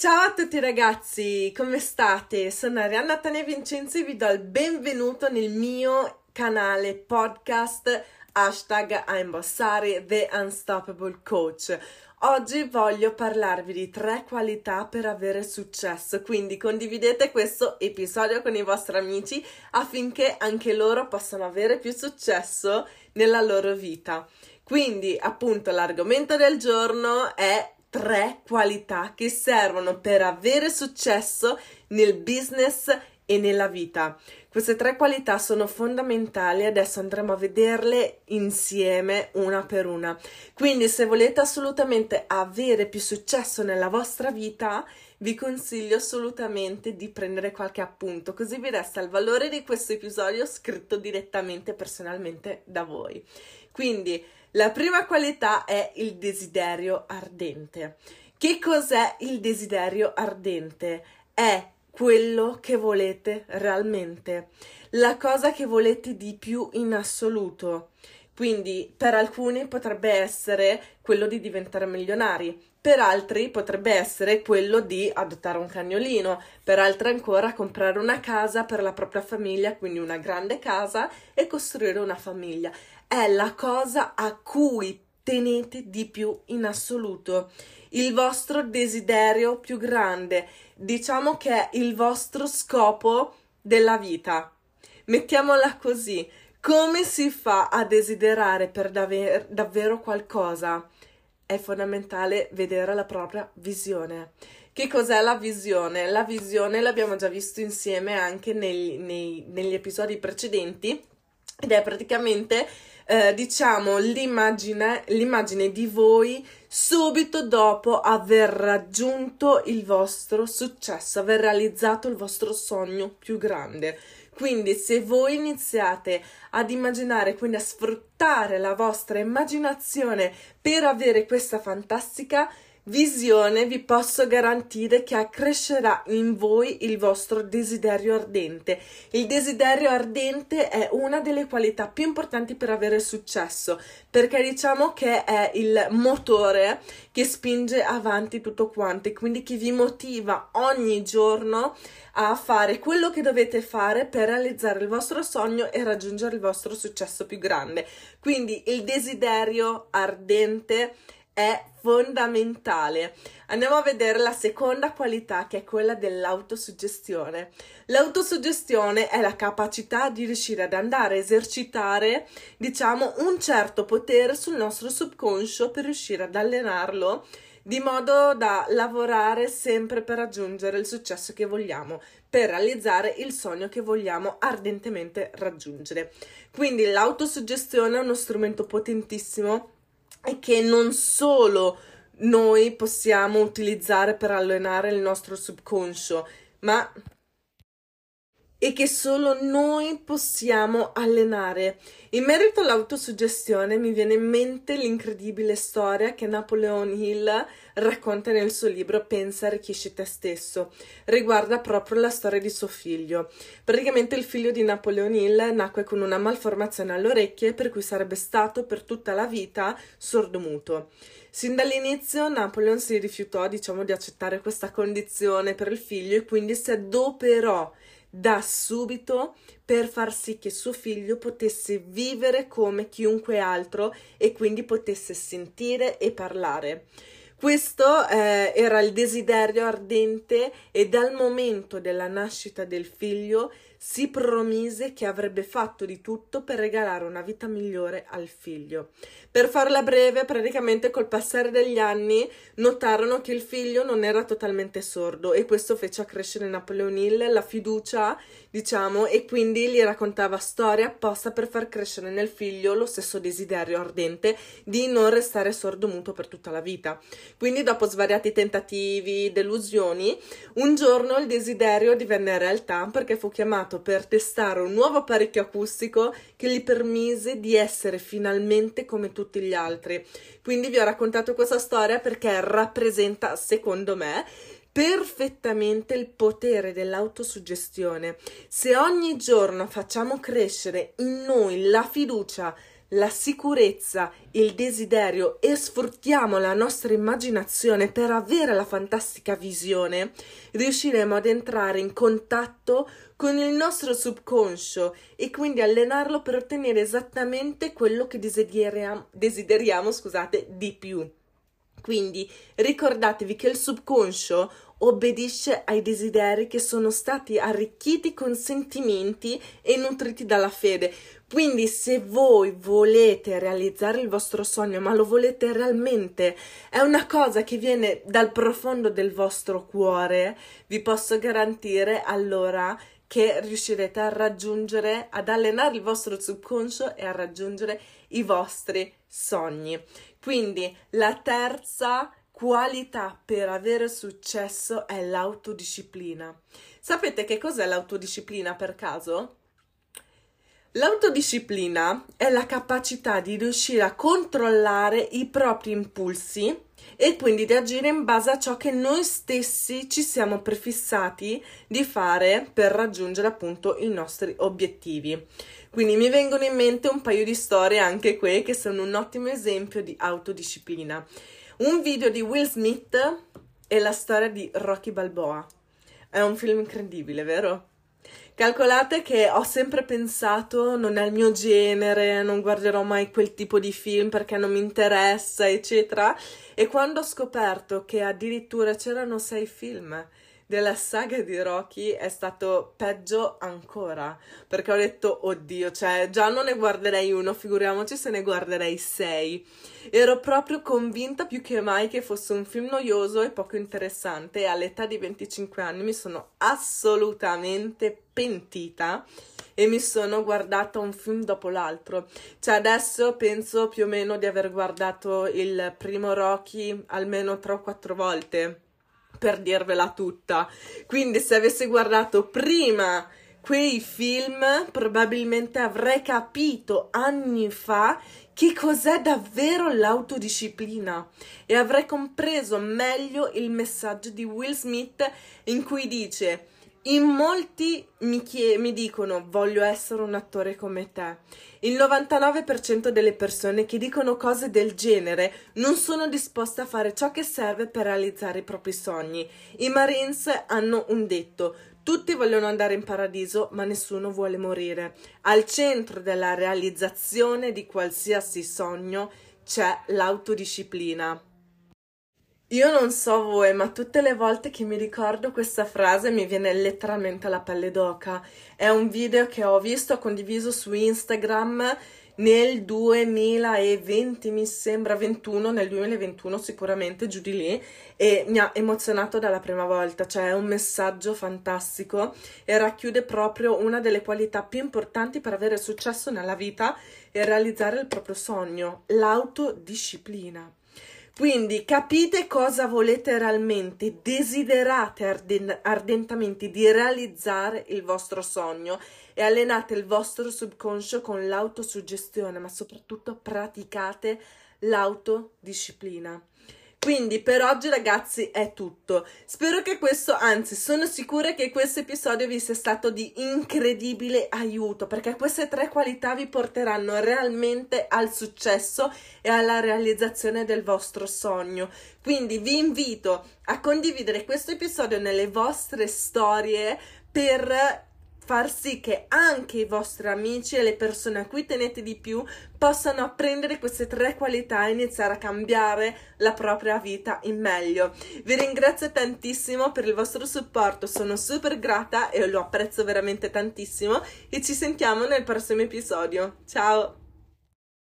Ciao a tutti ragazzi, come state? Sono Arianna Tania Vincenzi e vi do il benvenuto nel mio canale podcast hashtag a imbossare The Unstoppable Coach. Oggi voglio parlarvi di tre qualità per avere successo, quindi condividete questo episodio con i vostri amici affinché anche loro possano avere più successo nella loro vita. Quindi, appunto, l'argomento del giorno è tre qualità che servono per avere successo nel business e nella vita. Queste tre qualità sono fondamentali, adesso andremo a vederle insieme una per una. Quindi se volete assolutamente avere più successo nella vostra vita, vi consiglio assolutamente di prendere qualche appunto, così vi resta il valore di questo episodio scritto direttamente personalmente da voi. Quindi la prima qualità è il desiderio ardente. Che cos'è il desiderio ardente? È quello che volete realmente, la cosa che volete di più in assoluto. Quindi per alcuni potrebbe essere quello di diventare milionari, per altri potrebbe essere quello di adottare un cagnolino, per altri ancora comprare una casa per la propria famiglia, quindi una grande casa e costruire una famiglia. È la cosa a cui tenete di più in assoluto, il vostro desiderio più grande, diciamo che è il vostro scopo della vita. Mettiamola così, come si fa a desiderare per daver, davvero qualcosa? È fondamentale vedere la propria visione. Che cos'è la visione? La visione l'abbiamo già visto insieme anche nei, nei, negli episodi precedenti ed è praticamente eh, diciamo l'immagine, l'immagine di voi subito dopo aver raggiunto il vostro successo, aver realizzato il vostro sogno più grande. Quindi se voi iniziate ad immaginare, quindi a sfruttare la vostra immaginazione per avere questa fantastica visione vi posso garantire che accrescerà in voi il vostro desiderio ardente. Il desiderio ardente è una delle qualità più importanti per avere successo, perché diciamo che è il motore che spinge avanti tutto quanto e quindi che vi motiva ogni giorno a fare quello che dovete fare per realizzare il vostro sogno e raggiungere il vostro successo più grande. Quindi il desiderio ardente è fondamentale. Andiamo a vedere la seconda qualità che è quella dell'autosuggestione. L'autosuggestione è la capacità di riuscire ad andare a esercitare, diciamo, un certo potere sul nostro subconscio per riuscire ad allenarlo di modo da lavorare sempre per raggiungere il successo che vogliamo, per realizzare il sogno che vogliamo ardentemente raggiungere. Quindi l'autosuggestione è uno strumento potentissimo e che non solo noi possiamo utilizzare per allenare il nostro subconscio, ma e che solo noi possiamo allenare. In merito all'autosuggestione mi viene in mente l'incredibile storia che Napoleon Hill racconta nel suo libro Pensa, arricchisci te stesso. Riguarda proprio la storia di suo figlio. Praticamente il figlio di Napoleon Hill nacque con una malformazione alle orecchie per cui sarebbe stato per tutta la vita sordomuto. Sin dall'inizio Napoleon si rifiutò, diciamo, di accettare questa condizione per il figlio e quindi si adoperò da subito per far sì che suo figlio potesse vivere come chiunque altro e quindi potesse sentire e parlare. Questo eh, era il desiderio ardente e dal momento della nascita del figlio si promise che avrebbe fatto di tutto per regalare una vita migliore al figlio. Per farla breve, praticamente col passare degli anni notarono che il figlio non era totalmente sordo e questo fece accrescere Napoleon Hill la fiducia, diciamo, e quindi gli raccontava storie apposta per far crescere nel figlio lo stesso desiderio ardente di non restare sordo muto per tutta la vita. Quindi dopo svariati tentativi, delusioni, un giorno il desiderio divenne realtà perché fu chiamato chiamato per testare un nuovo apparecchio acustico che gli permise di essere finalmente come tutti gli altri. Quindi vi ho raccontato questa storia perché rappresenta, secondo me, perfettamente il potere dell'autosuggestione. Se ogni giorno facciamo crescere in noi la fiducia la sicurezza, il desiderio e sfruttiamo la nostra immaginazione per avere la fantastica visione, riusciremo ad entrare in contatto con il nostro subconscio e quindi allenarlo per ottenere esattamente quello che desideriamo, desideriamo scusate, di più. Quindi ricordatevi che il subconscio obbedisce ai desideri che sono stati arricchiti con sentimenti e nutriti dalla fede. Quindi se voi volete realizzare il vostro sogno, ma lo volete realmente, è una cosa che viene dal profondo del vostro cuore, vi posso garantire allora che riuscirete a raggiungere, ad allenare il vostro subconscio e a raggiungere i vostri sogni. Quindi la terza qualità per avere successo è l'autodisciplina. Sapete che cos'è l'autodisciplina per caso? L'autodisciplina è la capacità di riuscire a controllare i propri impulsi e quindi di agire in base a ciò che noi stessi ci siamo prefissati di fare per raggiungere appunto i nostri obiettivi. Quindi mi vengono in mente un paio di storie anche qui che sono un ottimo esempio di autodisciplina. Un video di Will Smith e la storia di Rocky Balboa. È un film incredibile, vero? Calcolate che ho sempre pensato non è il mio genere, non guarderò mai quel tipo di film perché non mi interessa, eccetera. E quando ho scoperto che addirittura c'erano sei film della saga di Rocky è stato peggio ancora perché ho detto oddio cioè già non ne guarderei uno figuriamoci se ne guarderei sei ero proprio convinta più che mai che fosse un film noioso e poco interessante e all'età di 25 anni mi sono assolutamente pentita e mi sono guardata un film dopo l'altro. Cioè adesso penso più o meno di aver guardato il primo Rocky almeno 3 o 4 volte per dirvela tutta. Quindi se avessi guardato prima quei film, probabilmente avrei capito anni fa che cos'è davvero l'autodisciplina e avrei compreso meglio il messaggio di Will Smith in cui dice in molti mi, chie- mi dicono voglio essere un attore come te. Il 99% delle persone che dicono cose del genere non sono disposte a fare ciò che serve per realizzare i propri sogni. I Marines hanno un detto tutti vogliono andare in paradiso, ma nessuno vuole morire. Al centro della realizzazione di qualsiasi sogno c'è l'autodisciplina. Io non so voi, ma tutte le volte che mi ricordo questa frase mi viene letteralmente la pelle d'oca. È un video che ho visto, ho condiviso su Instagram nel 2020, mi sembra 21, nel 2021 sicuramente, giù di lì, e mi ha emozionato dalla prima volta, cioè è un messaggio fantastico e racchiude proprio una delle qualità più importanti per avere successo nella vita e realizzare il proprio sogno, l'autodisciplina. Quindi capite cosa volete realmente, desiderate arden- ardentemente di realizzare il vostro sogno e allenate il vostro subconscio con l'autosuggestione, ma soprattutto praticate l'autodisciplina. Quindi per oggi ragazzi è tutto. Spero che questo, anzi sono sicura che questo episodio vi sia stato di incredibile aiuto perché queste tre qualità vi porteranno realmente al successo e alla realizzazione del vostro sogno. Quindi vi invito a condividere questo episodio nelle vostre storie per far sì che anche i vostri amici e le persone a cui tenete di più possano apprendere queste tre qualità e iniziare a cambiare la propria vita in meglio. Vi ringrazio tantissimo per il vostro supporto, sono super grata e lo apprezzo veramente tantissimo e ci sentiamo nel prossimo episodio. Ciao!